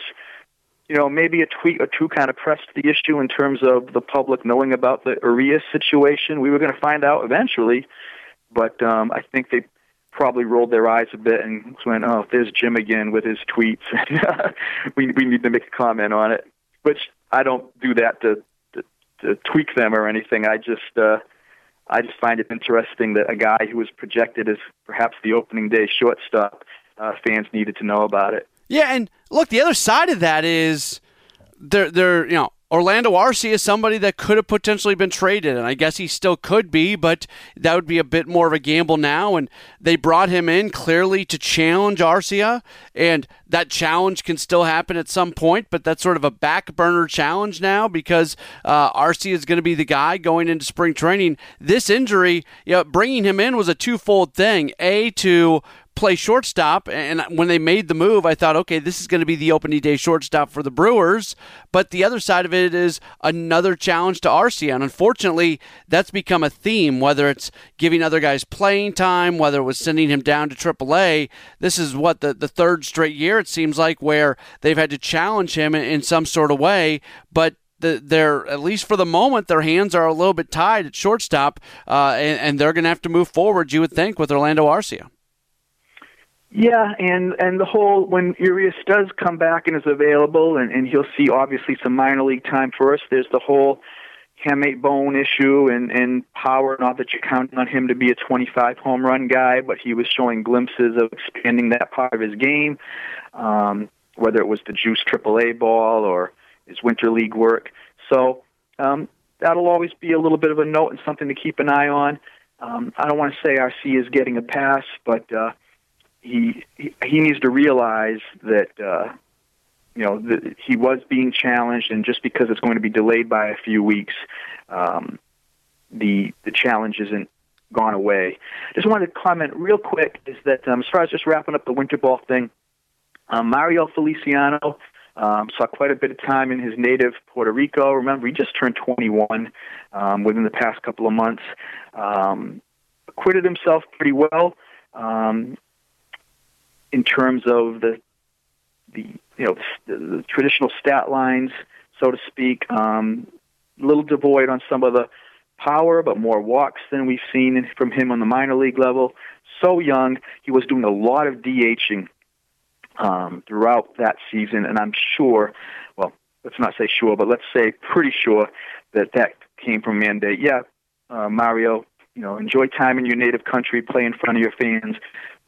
you know, maybe a tweet or two kind of pressed the issue in terms of the public knowing about the Urias situation. We were going to find out eventually, but um, I think they probably rolled their eyes a bit and went, "Oh, there's Jim again with his tweets. *laughs* we we need to make a comment on it." Which I don't do that to to, to tweak them or anything. I just uh, I just find it interesting that a guy who was projected as perhaps the opening day shortstop, uh, fans needed to know about it. Yeah, and look, the other side of that is they're they're you know Orlando Arcia is somebody that could have potentially been traded, and I guess he still could be, but that would be a bit more of a gamble now. And they brought him in clearly to challenge Arcia, and that challenge can still happen at some point, but that's sort of a back burner challenge now because uh, Arcia is going to be the guy going into spring training. This injury, you know, bringing him in was a twofold thing: a to play shortstop. And when they made the move, I thought, okay, this is going to be the opening day shortstop for the Brewers. But the other side of it is another challenge to Arcia. And unfortunately, that's become a theme, whether it's giving other guys playing time, whether it was sending him down to AAA. This is what the, the third straight year, it seems like, where they've had to challenge him in, in some sort of way. But they're at least for the moment their hands are a little bit tied at shortstop, uh, and, and, they're going to have to move forward. You would think with Orlando Arcia. Yeah, and and the whole when Urias does come back and is available, and, and he'll see obviously some minor league time first. There's the whole hamate bone issue and and power. Not that you're counting on him to be a 25 home run guy, but he was showing glimpses of expanding that part of his game. Um, whether it was the juice AAA ball or his winter league work, so um, that'll always be a little bit of a note and something to keep an eye on. Um, I don't want to say Arcia is getting a pass, but uh, he he needs to realize that uh, you know that he was being challenged, and just because it's going to be delayed by a few weeks, um, the the challenge isn't gone away. Just wanted to comment real quick is that um, as far as just wrapping up the winter ball thing, um, Mario Feliciano um, saw quite a bit of time in his native Puerto Rico. Remember, he just turned 21 um, within the past couple of months. Um, acquitted himself pretty well. Um, in terms of the the you know the, the traditional stat lines, so to speak. Um, a little devoid on some of the power, but more walks than we've seen from him on the minor league level. So young, he was doing a lot of DHing um, throughout that season, and I'm sure, well, let's not say sure, but let's say pretty sure that that came from mandate. Yeah, uh, Mario you know, enjoy time in your native country, play in front of your fans,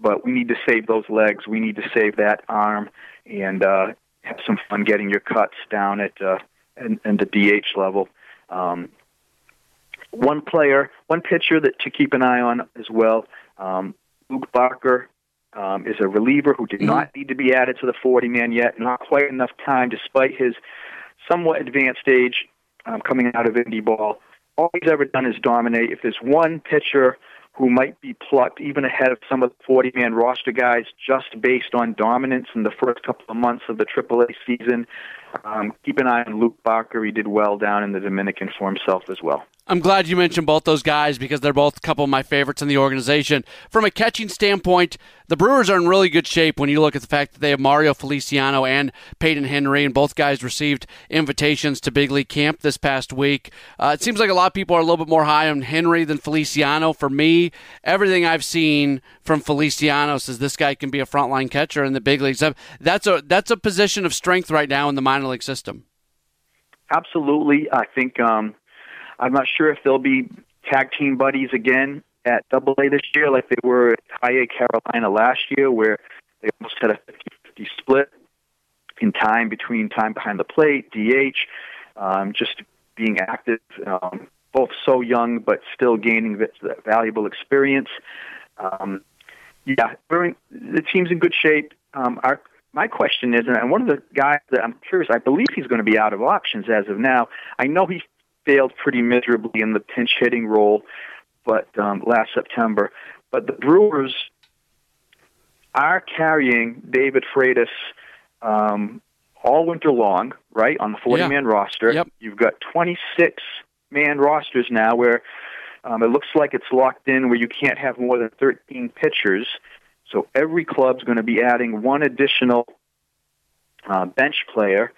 but we need to save those legs. We need to save that arm and uh, have some fun getting your cuts down at uh, and, and the DH level. Um, one player, one pitcher that to keep an eye on as well. Um, Luke Barker um, is a reliever who did mm-hmm. not need to be added to the 40 man yet. Not quite enough time, despite his somewhat advanced age um, coming out of indie ball. All he's ever done is dominate. If there's one pitcher who might be plucked even ahead of some of the 40 man roster guys just based on dominance in the first couple of months of the AAA season. Um, keep an eye on Luke Barker. He did well down in the Dominican for himself as well. I'm glad you mentioned both those guys because they're both a couple of my favorites in the organization. From a catching standpoint, the Brewers are in really good shape when you look at the fact that they have Mario Feliciano and Peyton Henry, and both guys received invitations to big league camp this past week. Uh, it seems like a lot of people are a little bit more high on Henry than Feliciano. For me, everything I've seen from Feliciano says this guy can be a frontline catcher in the big leagues. That's a that's a position of strength right now in the minor league system. Absolutely, I think. Um I'm not sure if they'll be tag team buddies again at Double A this year, like they were at High Carolina last year, where they almost had a 50-50 split in time between time behind the plate, DH, um, just being active, um, both so young but still gaining that valuable experience. Um, yeah, the team's in good shape. Um, our my question is, and one of the guys that I'm curious, I believe he's going to be out of options as of now. I know he failed pretty miserably in the pinch hitting role, but um, last September. But the Brewers are carrying David Freitas um, all winter long, right on the 40 man roster. Yep. You've got 26 man rosters now where um, it looks like it's locked in where you can't have more than 13 pitchers. So every club's going to be adding one additional uh, bench player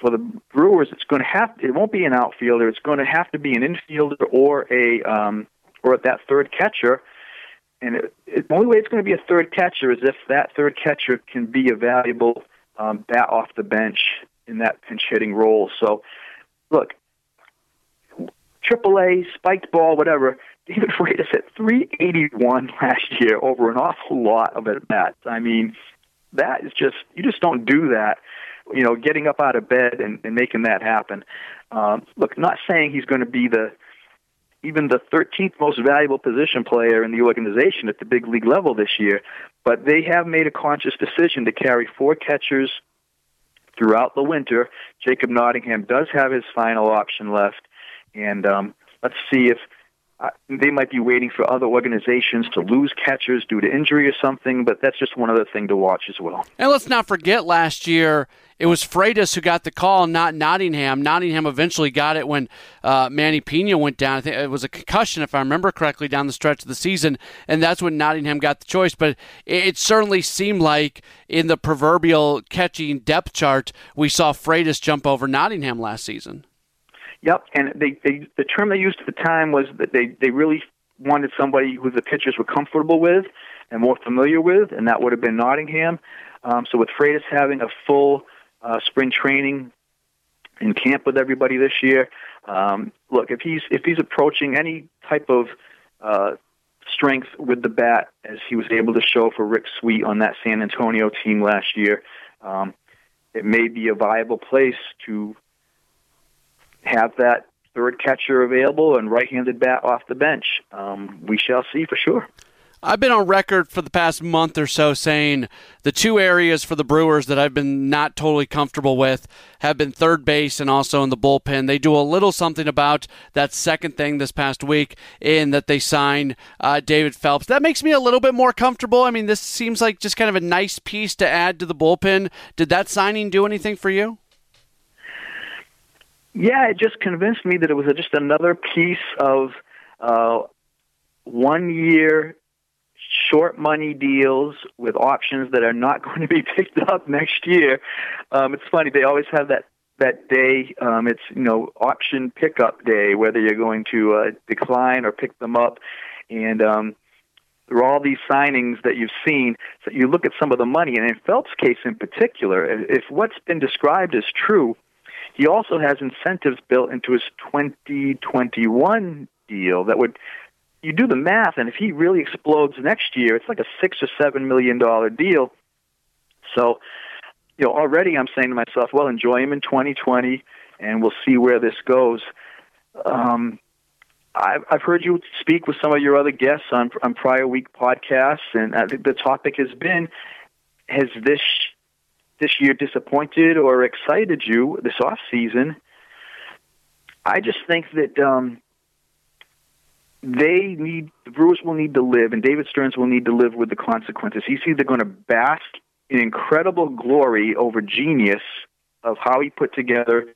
for the Brewers, it's going to have it won't be an outfielder. It's going to have to be an infielder or a um, or that third catcher. And it, it, the only way it's going to be a third catcher is if that third catcher can be a valuable um, bat off the bench in that pinch hitting role. So, look, AAA, spiked ball, whatever. David Freitas hit 381 last year over an awful lot of at bats. I mean, that is just you just don't do that you know, getting up out of bed and, and making that happen. Um, look, not saying he's going to be the even the 13th most valuable position player in the organization at the big league level this year, but they have made a conscious decision to carry four catchers throughout the winter. Jacob Nottingham does have his final option left, and um, let's see if uh, they might be waiting for other organizations to lose catchers due to injury or something, but that's just one other thing to watch as well. And let's not forget last year it was Freitas who got the call, not Nottingham. Nottingham eventually got it when uh, Manny Piña went down. I think it was a concussion, if I remember correctly, down the stretch of the season, and that's when Nottingham got the choice. But it, it certainly seemed like in the proverbial catching depth chart, we saw Freitas jump over Nottingham last season. Yep, and they, they the term they used at the time was that they they really wanted somebody who the pitchers were comfortable with and more familiar with, and that would have been Nottingham. Um, so with Freitas having a full uh, spring training in camp with everybody this year. Um, look, if he's if he's approaching any type of uh, strength with the bat as he was able to show for Rick Sweet on that San Antonio team last year, um, it may be a viable place to have that third catcher available and right-handed bat off the bench. Um, we shall see for sure. I've been on record for the past month or so saying the two areas for the Brewers that I've been not totally comfortable with have been third base and also in the bullpen. They do a little something about that second thing this past week in that they sign uh, David Phelps. That makes me a little bit more comfortable. I mean, this seems like just kind of a nice piece to add to the bullpen. Did that signing do anything for you? Yeah, it just convinced me that it was just another piece of uh, one year short money deals with options that are not *laughs* going to be picked up next year. Um, it's funny they always have that that day. Um, it's you know option pickup day, whether you're going to uh, decline or pick them up, and um, there are all these signings that you've seen. So you look at some of the money, and in Phelps' case in particular, if what's been described is true, he also has incentives built into his 2021 deal that would you do the math, and if he really explodes next year, it's like a six or seven million dollar deal. So, you know, already I'm saying to myself, well, enjoy him in 2020, and we'll see where this goes. Um, I've, heard you speak with some of your other guests on on prior week podcasts, and think the topic has been: Has this this year disappointed or excited you this off season? I just think that um, they need the Brewers will need to live, and David Stearns will need to live with the consequences. He's either going to bask in incredible glory over genius of how he put together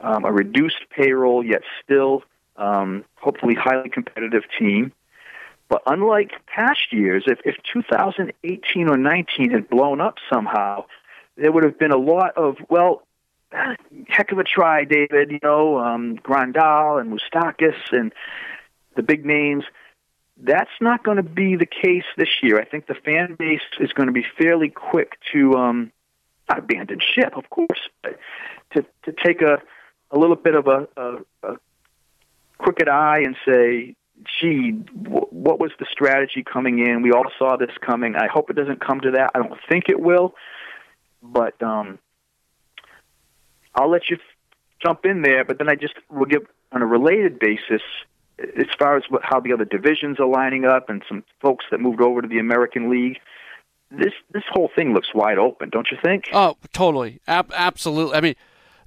um, a reduced payroll, yet still um, hopefully highly competitive team. But unlike past years, if, if 2018 or 19 had blown up somehow, there would have been a lot of, well, heck of a try, David, you know, um, Grandal and Moustakas and the big names. That's not going to be the case this year. I think the fan base is going to be fairly quick to um, not abandon ship, of course, but to to take a a little bit of a, a, a crooked eye and say, "Gee, what was the strategy coming in? We all saw this coming. I hope it doesn't come to that. I don't think it will, but um, I'll let you jump in there. But then I just will give on a related basis as far as what, how the other divisions are lining up and some folks that moved over to the American League. This this whole thing looks wide open, don't you think? Oh, totally, Ab- absolutely. I mean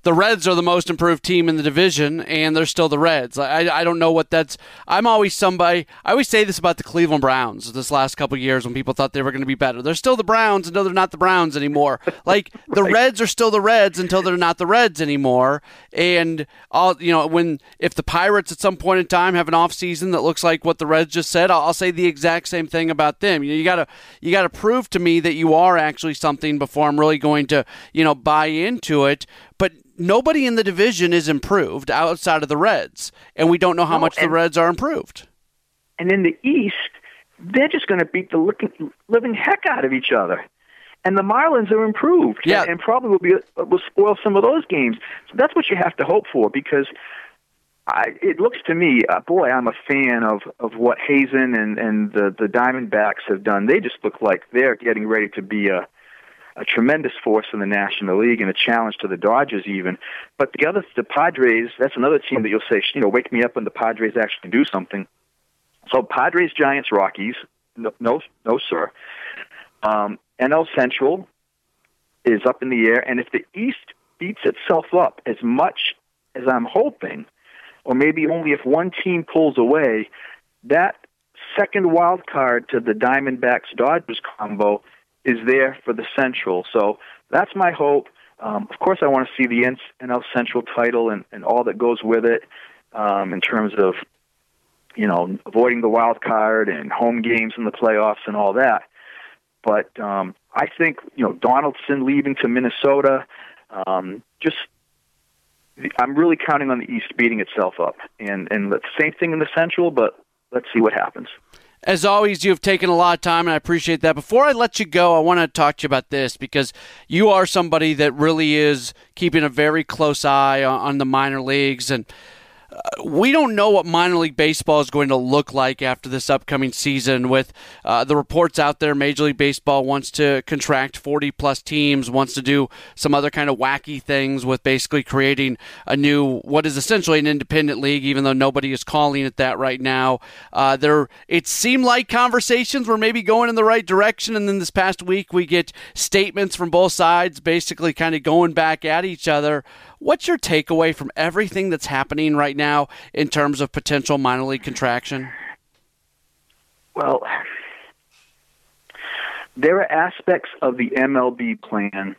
the Reds are the most improved team in the division, and they're still the Reds. I, I don't know what that's. I'm always somebody. I always say this about the Cleveland Browns this last couple years when people thought they were going to be better. They're still the Browns until they're not the Browns anymore. *laughs* Like the right. Reds are still the Reds until they're not the Reds anymore. And all you know, when if the Pirates at some point in time have an off season that looks like what the Reds just said, I'll, I'll say the exact same thing about them. You, know, you gotta you gotta prove to me that you are actually something before I'm really going to you know buy into it. But nobody in the division is improved outside of the Reds, and we don't know how no, much and, the Reds are improved. And in the East, they're just going to beat the living, living heck out of each other. And the Marlins are improved, yeah. and, and probably will be will spoil some of those games. So that's what you have to hope for, because I, it looks to me, uh, boy, I'm a fan of of what Hazen and and the the Diamondbacks have done. They just look like they're getting ready to be a a tremendous force in the National League and a challenge to the Dodgers even. But the other, the Padres, that's another team that you'll say, you know, wake me up when the Padres actually do something. So Padres, Giants, Rockies, no, no, no sir. Um, NL Central is up in the air, and if the East beats itself up as much as I'm hoping, or maybe only if one team pulls away, that second wild card to the Diamondbacks Dodgers combo is there for the Central. So that's my hope. Um, of course, I want to see the NL Central title and, and all that goes with it um, in terms of, you know, avoiding the wild card and home games in the playoffs and all that. But um, I think, you know, Donaldson leaving to Minnesota, um, just I'm really counting on the East beating itself up. And, and the same thing in the Central, but let's see what happens. As always, you have taken a lot of time, and I appreciate that. Before I let you go, I want to talk to you about this because you are somebody that really is keeping a very close eye on, the minor leagues. And we don't know what minor league baseball is going to look like after this upcoming season. With uh, the reports out there, Major League Baseball wants to contract 40 plus teams, wants to do some other kind of wacky things with basically creating a new, what is essentially an independent league, even though nobody is calling it that right now. Uh, there, it seemed like conversations were maybe going in the right direction, and then this past week we get statements from both sides, basically kind of going back at each other. What's your takeaway from everything that's happening right now in terms of potential minor league contraction? Well, there are aspects of the MLB plan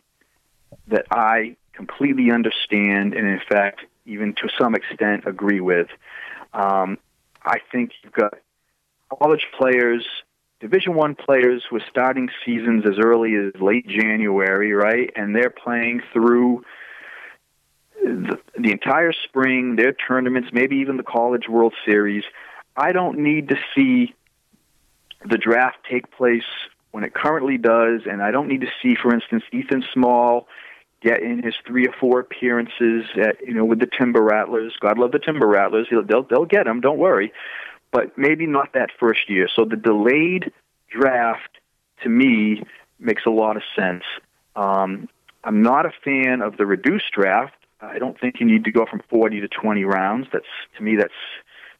that I completely understand and, in fact, even to some extent agree with. Um, I think you've got college players, Division One players with starting seasons as early as late January, right? And they're playing through the, the entire spring, their tournaments, maybe even the College World Series. I don't need to see the draft take place when it currently does, and I don't need to see, for instance, Ethan Small get in his three or four appearances at you know with the Timber Rattlers. God love the Timber Rattlers; they'll they'll, they'll get him. Don't worry. but maybe not that first year. So the delayed draft to me makes a lot of sense. Um, I'm not a fan of the reduced draft. I don't think you need to go from 40 to 20 rounds. That's to me that's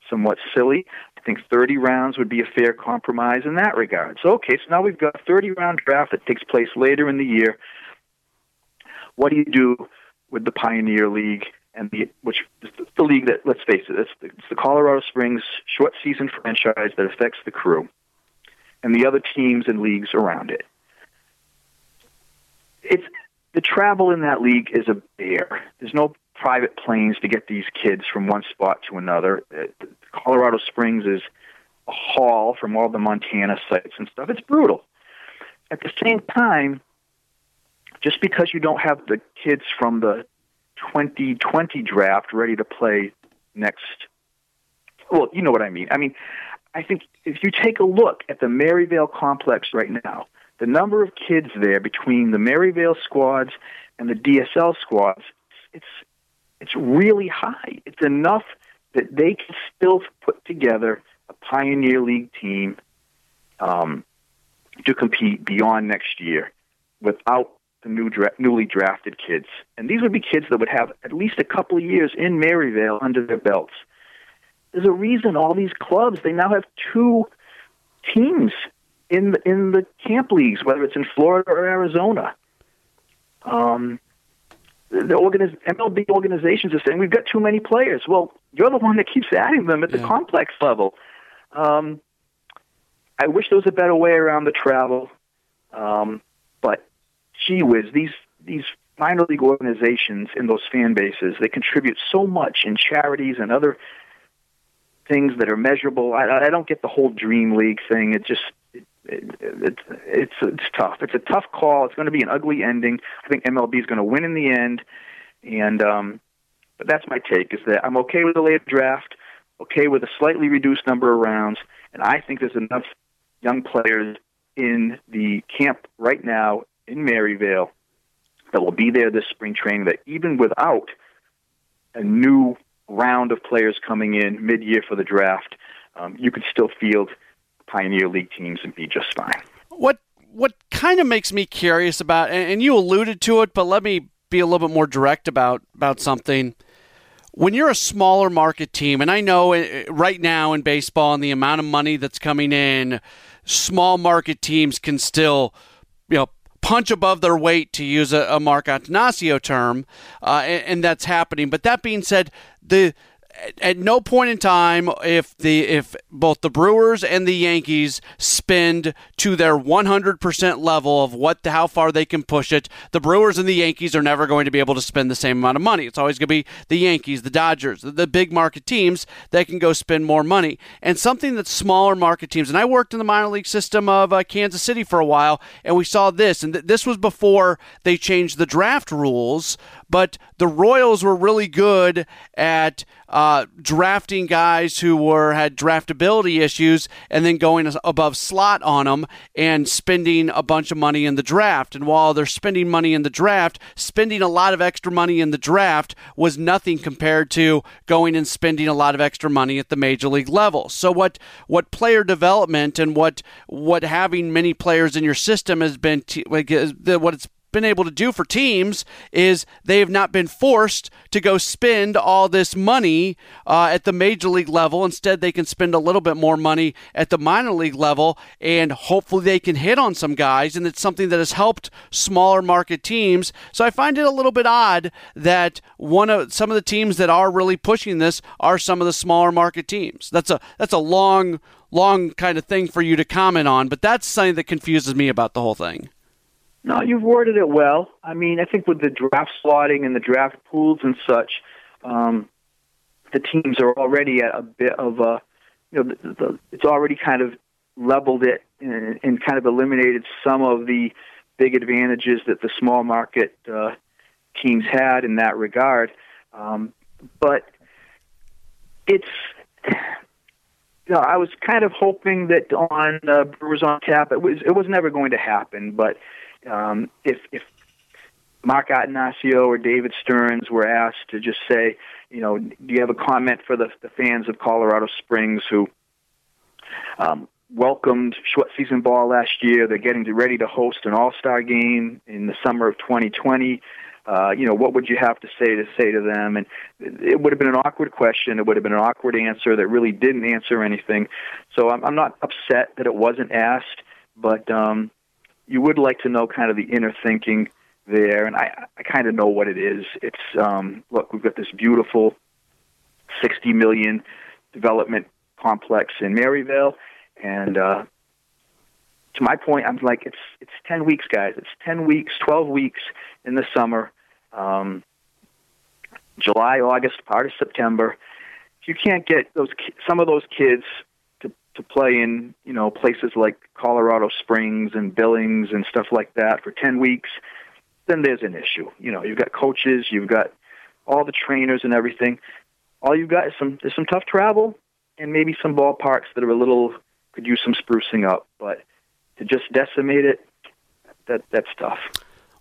somewhat silly. I think 30 rounds would be a fair compromise in that regard. So okay, so now we've got a 30 round draft that takes place later in the year. What do you do with the Pioneer League and the which is the league that let's face it, it's the, it's the Colorado Springs short season franchise that affects the crew and the other teams and leagues around it. It's the travel in that league is a bear. There's no private planes to get these kids from one spot to another. Uh, Colorado Springs is a haul from all the Montana sites and stuff. It's brutal. At the same time, just because you don't have the kids from the 2020 draft ready to play next, well, you know what I mean. I mean, I think if you take a look at the Maryvale complex right now, the number of kids there between the Maryvale squads and the DSL squads, it's it's really high. It's enough that they can still put together a Pioneer League team um, to compete beyond next year without the new dra- newly drafted kids. And these would be kids that would have at least a couple of years in Maryvale under their belts. There's a reason all these clubs they now have two teams in the, in the camp leagues, whether it's in Florida or Arizona. Um, the organiz- MLB organizations are saying we've got too many players. Well, you're the one that keeps adding them at the yeah. complex level. Um, I wish there was a better way around the travel, um, but gee whiz, these these minor league organizations and those fan bases they contribute so much in charities and other things that are measurable. I, I don't get the whole dream league thing. It just it, it, it's it's tough. It's a tough call. It's going to be an ugly ending. I think MLB is going to win in the end, and um, but that's my take. Is that I'm okay with the late draft, okay with a slightly reduced number of rounds, and I think there's enough young players in the camp right now in Maryvale that will be there this spring training that even without a new round of players coming in mid-year for the draft, um, you could still field Pioneer League teams and be just fine. What what kind of makes me curious about, and you alluded to it, but let me be a little bit more direct about about something. When you're a smaller market team, and I know uh, right now in baseball and the amount of money that's coming in, small market teams can still, you know, punch above their weight, to use a, a Mark Attanasio term, uh, and, and, that's happening. But that being said, the at no point in time if the if both the Brewers and the Yankees spend to their 100% level of what how far they can push it, the Brewers and the Yankees are never going to be able to spend the same amount of money. It's always going to be the Yankees, the Dodgers, the, the big market teams that can go spend more money. And something that smaller market teams, and I worked in the minor league system of uh, Kansas City for a while, and we saw this, and th- this was before they changed the draft rules but the Royals were really good at uh, drafting guys who were had draftability issues and then going above slot on them and spending a bunch of money in the draft. And while they're spending money in the draft, spending a lot of extra money in the draft was nothing compared to going and spending a lot of extra money at the major league level. So what what player development and what what having many players in your system has been t- what it's been able to do for teams is they have not been forced to go spend all this money uh, at the major league level. Instead, they can spend a little bit more money at the minor league level, and hopefully they can hit on some guys. And it's something that has helped smaller market teams. So I find it a little bit odd that one of some of the teams that are really pushing this are some of the smaller market teams. That's a that's a long long kind of thing for you to comment on, but that's something that confuses me about the whole thing. No, you've worded it well. I mean, I think with the draft slotting and the draft pools and such, um, the teams are already at a bit of a, you know, the, the, it's already kind of leveled it and, and kind of eliminated some of the big advantages that the small market uh, teams had in that regard. Um, but it's, you know, I was kind of hoping that on uh, Brewers on Tap, it was it was never going to happen, but um, if if Mark Attanasio or David Stearns were asked to just say, you know, do you have a comment for the, the fans of Colorado Springs who um, welcomed short season ball last year. They're getting ready to host an All Star game in the summer of 2020. Uh, you know, what would you have to say to say to them? And it would have been an awkward question. It would have been an awkward answer that really didn't answer anything. So I'm, I'm not upset that it wasn't asked, but um, you would like to know kind of the inner thinking there, and I, I kind of know what it is. It's um, look, we've got this beautiful 60 million development complex in Maryvale, and uh, to my point, I'm like, it's it's 10 weeks, guys. It's 10 weeks, 12 weeks in the summer, um, July, August, part of September. If you can't get those some of those kids to play in you know places like Colorado Springs and Billings and stuff like that for 10 weeks, then there's an issue. You know, you've got coaches, you've got all the trainers and everything. All you've got is some there's some tough travel and maybe some ballparks that are a little could use some sprucing up, but to just decimate it, that that's tough.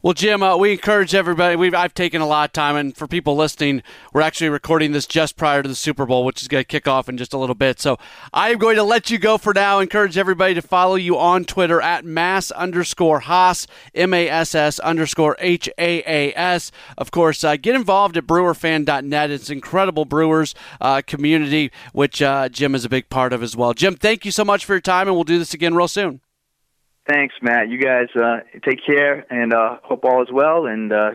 Well, Jim, uh, we encourage everybody. We've I've taken a lot of time, and for people listening, we're actually recording this just prior to the Super Bowl, which is going to kick off in just a little bit. So I am going to let you go for now. Encourage everybody to follow you on Twitter at mass underscore Haas M A S S underscore H A A S. Of course, uh, get involved at BrewerFan.net. It's incredible Brewers uh, community, which uh, Jim is a big part of as well. Jim, thank you so much for your time, and we'll do this again real soon. Thanks, Matt. You guys uh, take care, and uh, hope all is well. And uh,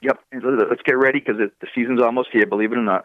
yep, let's get ready because the season's almost here. Believe it or not.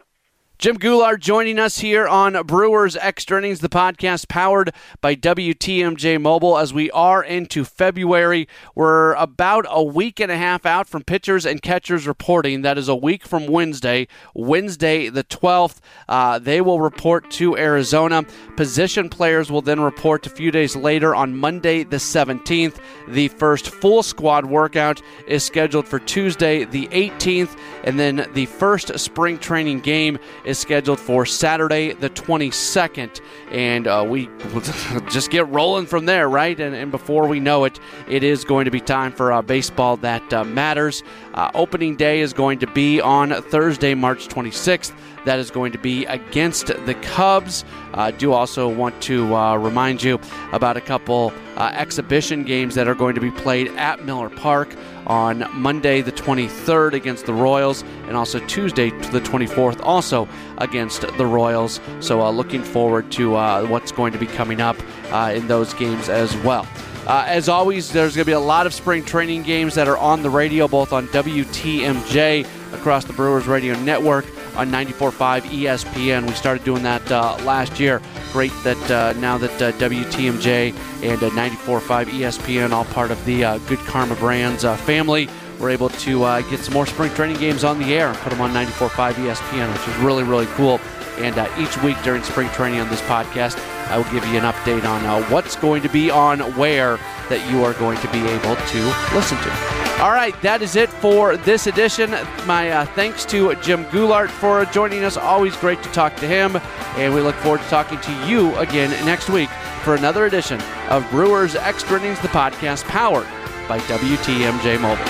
Jim Goulart joining us here on Brewers Extra Innings, the podcast powered by WTMJ Mobile. As we are into February, we're about a week and a half out from pitchers and catchers reporting. That is a week from Wednesday, Wednesday the 12th. Uh, they will report to Arizona. Position players will then report a few days later on Monday the 17th. The first full squad workout is scheduled for Tuesday the 18th, and then the first spring training game is scheduled for Saturday the 22nd. And uh, we *laughs* just get rolling from there, right? And, and, before we know it, it is going to be time for uh, baseball that uh, matters. Uh, opening day is going to be on Thursday, March 26th. That is going to be against the Cubs. I do also want to uh, remind you about a couple uh, exhibition games that are going to be played at Miller Park on Monday the 23rd against the Royals, and also Tuesday the 24th also against the Royals. So, uh, looking forward to uh, what's going to be coming up uh, in those games as well. Uh, as always, there's going to be a lot of spring training games that are on the radio, both on WTMJ across the Brewers Radio Network on 94.5 ESPN. We started doing that uh, last year. Great that uh, now that uh, WTMJ and uh, 94.5 ESPN, all part of the uh, Good Karma Brands uh, family, we're able to get some more spring training games on the air and put them on 94.5 ESPN, which is really, really cool. And each week during spring training on this podcast, I will give you an update on what's going to be on where that you are going to be able to listen to. All right, that is it for this edition. My uh, thanks to Jim Goulart for joining us. Always great to talk to him. And we look forward to talking to you again next week for another edition of Brewers Extra Innings, the podcast powered by WTMJ Mobile.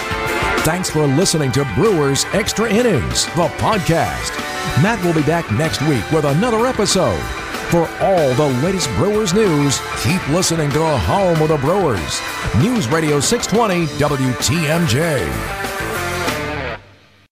Thanks for listening to Brewers Extra Innings, the podcast. Matt will be back next week with another episode. For all the latest Brewers news, keep listening to the Home of the Brewers. News Radio 620 WTMJ.